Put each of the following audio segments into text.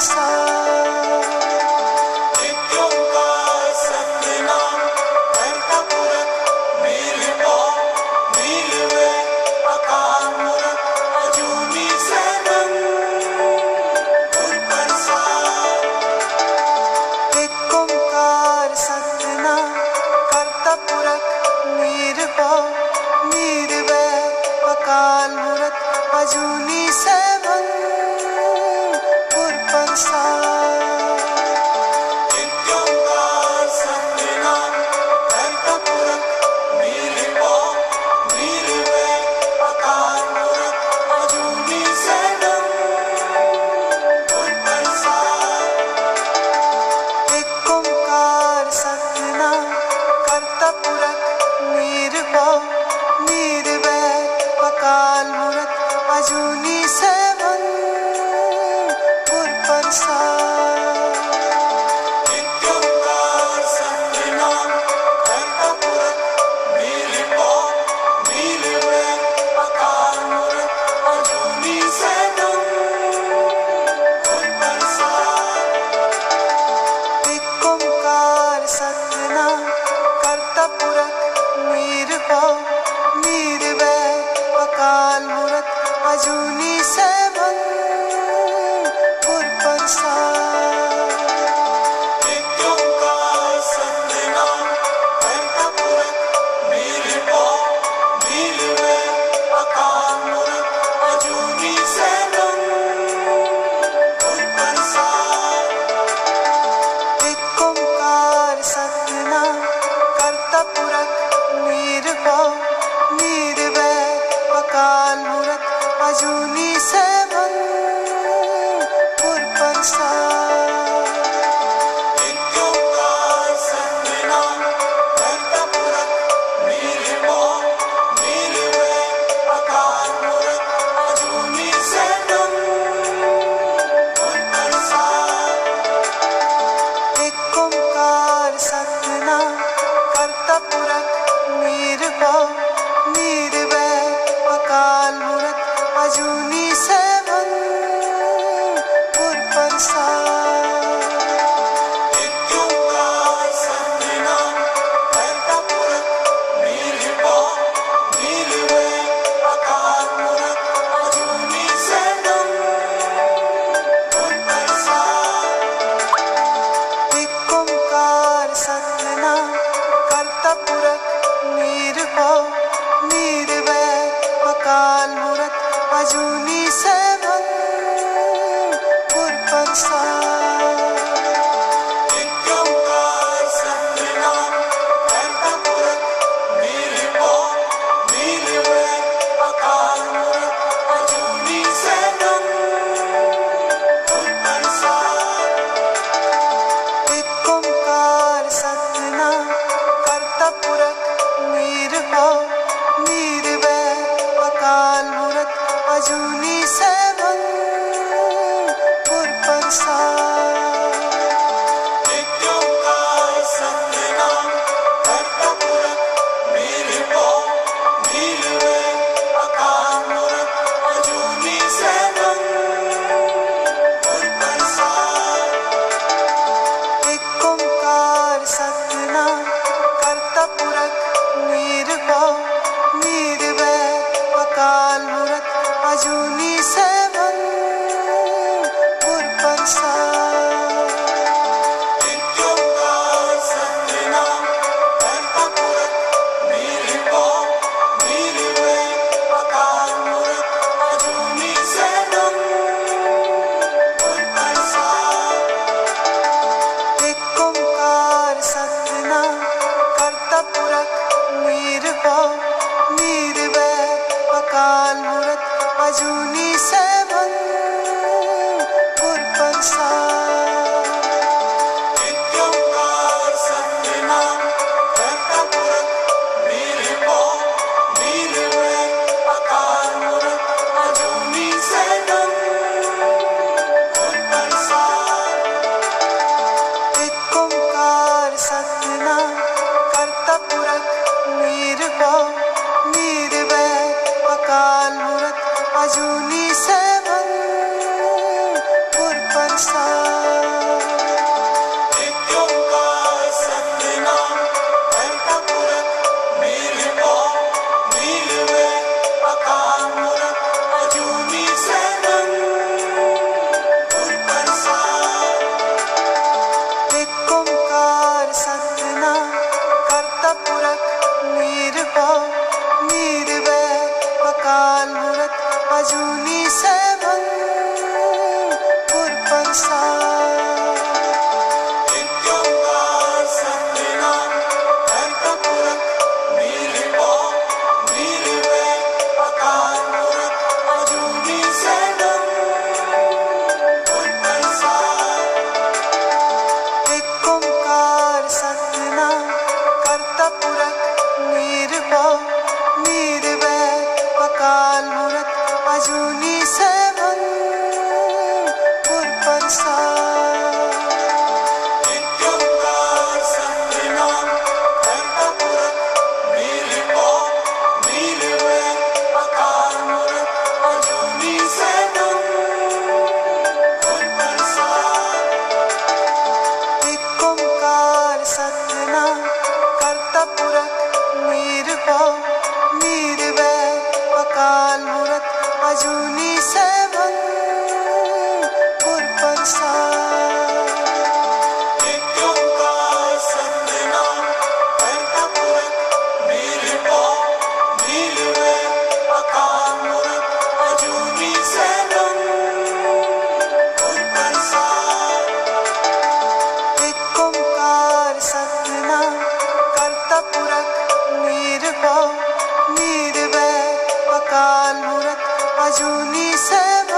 पुर बाजूनी से अजूनी सैभं निर्वैर अकाल मूरत अजूनी सैभं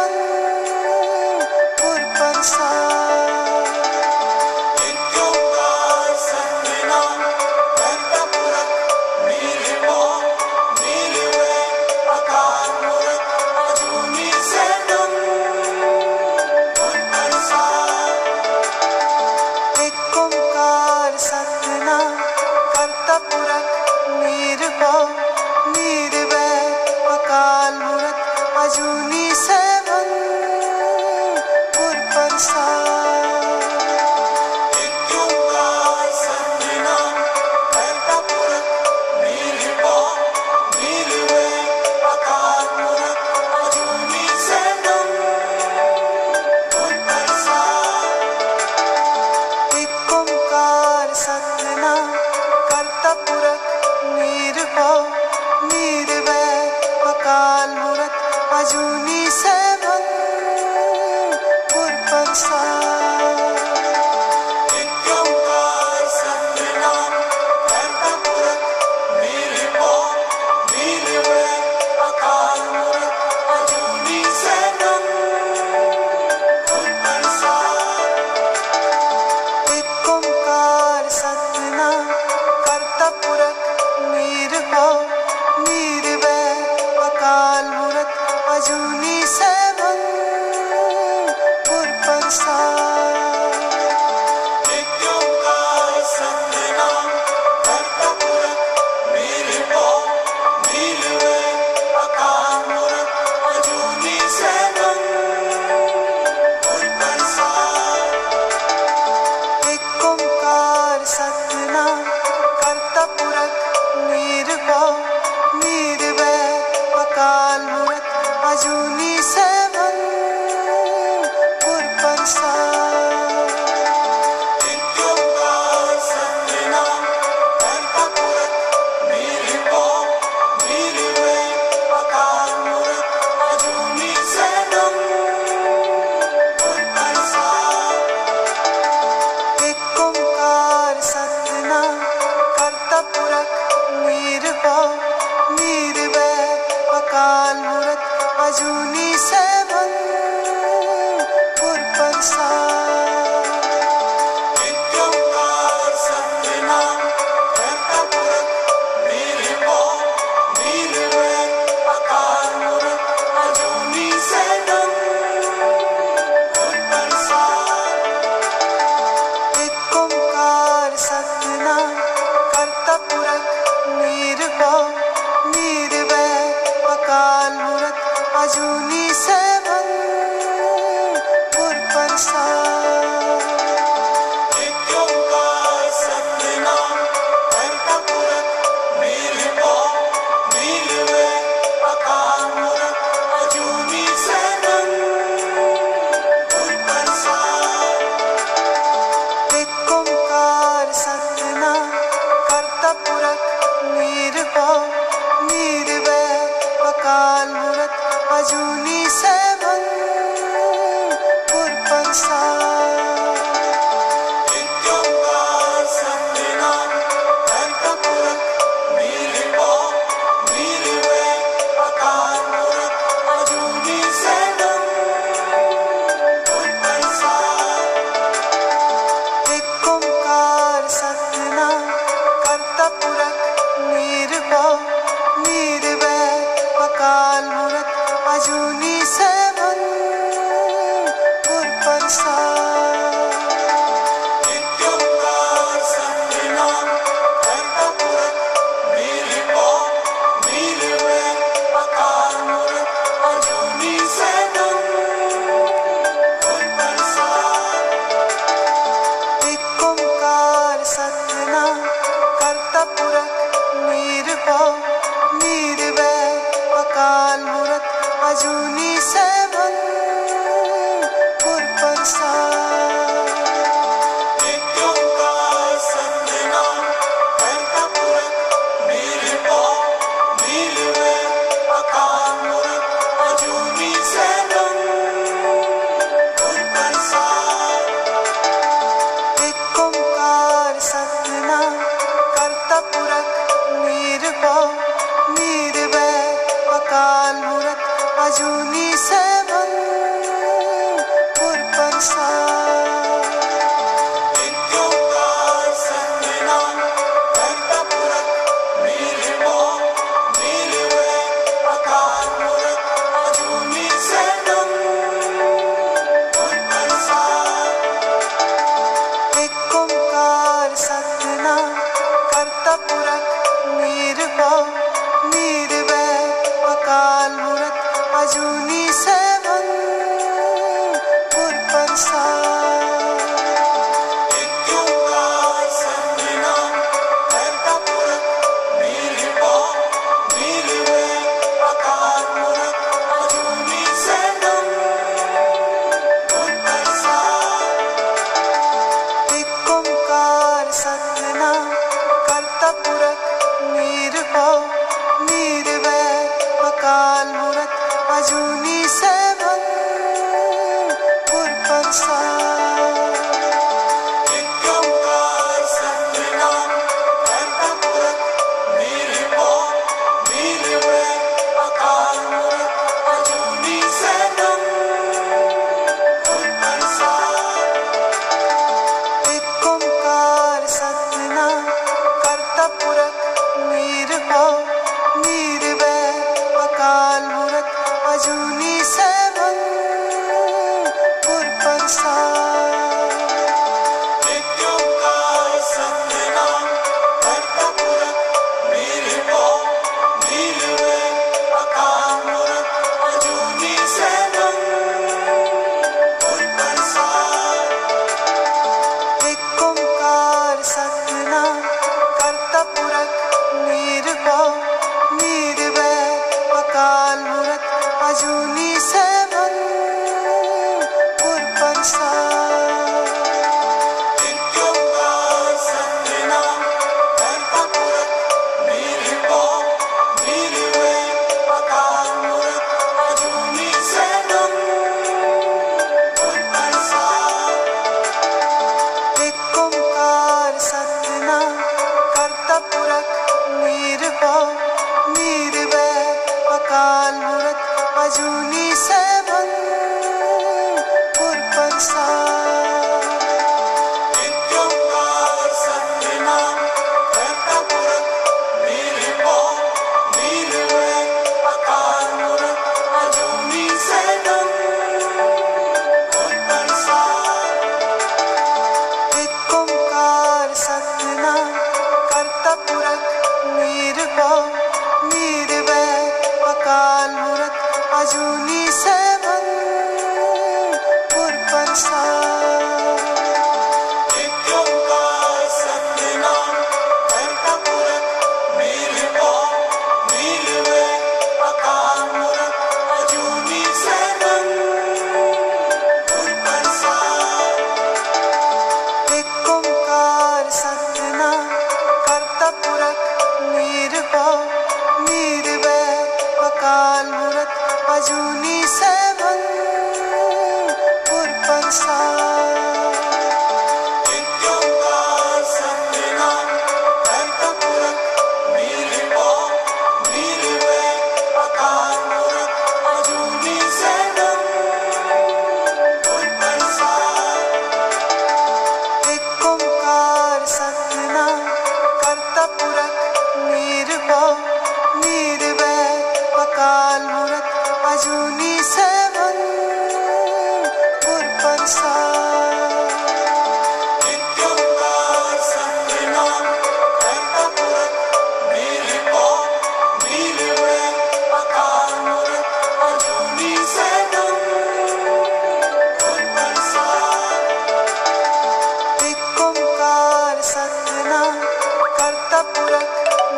पुरक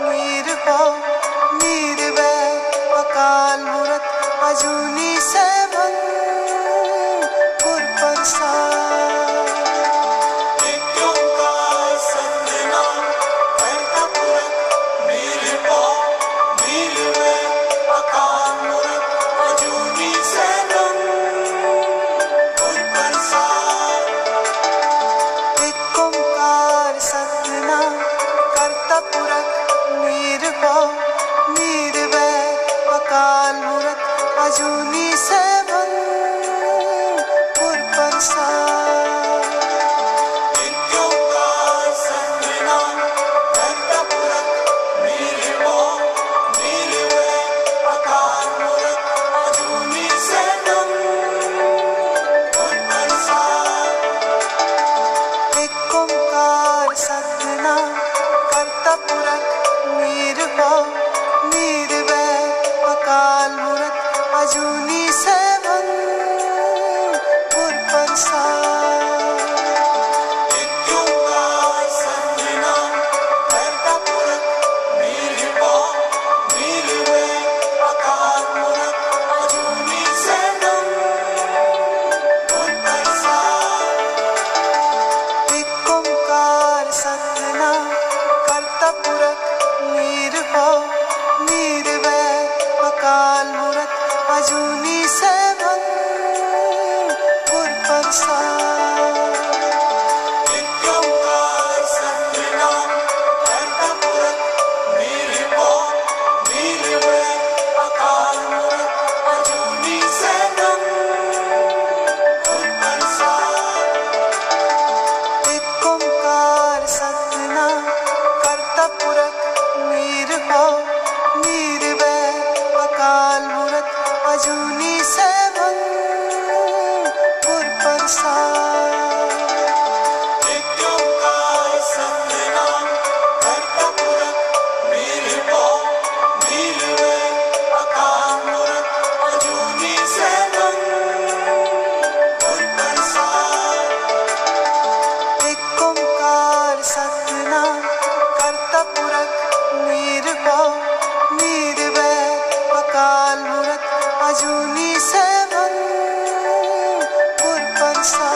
नीर हो अकाल मूरत अजूनी से काल मूरत अजूनी से मन पुर पर सा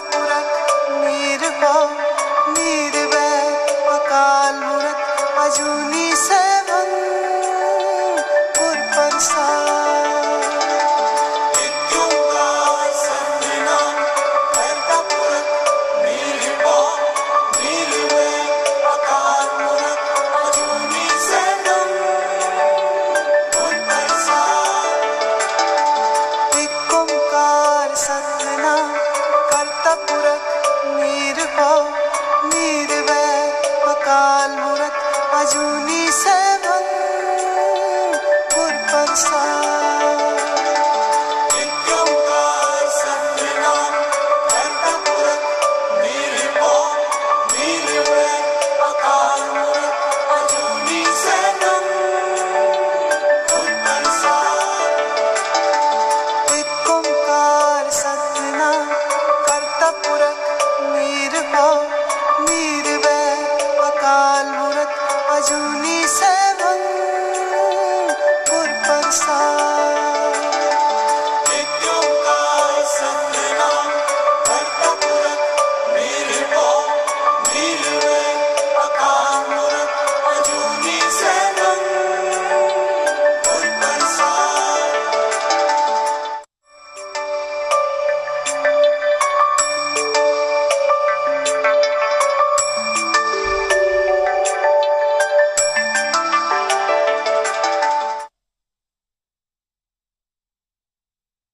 करता पुरख निर्भव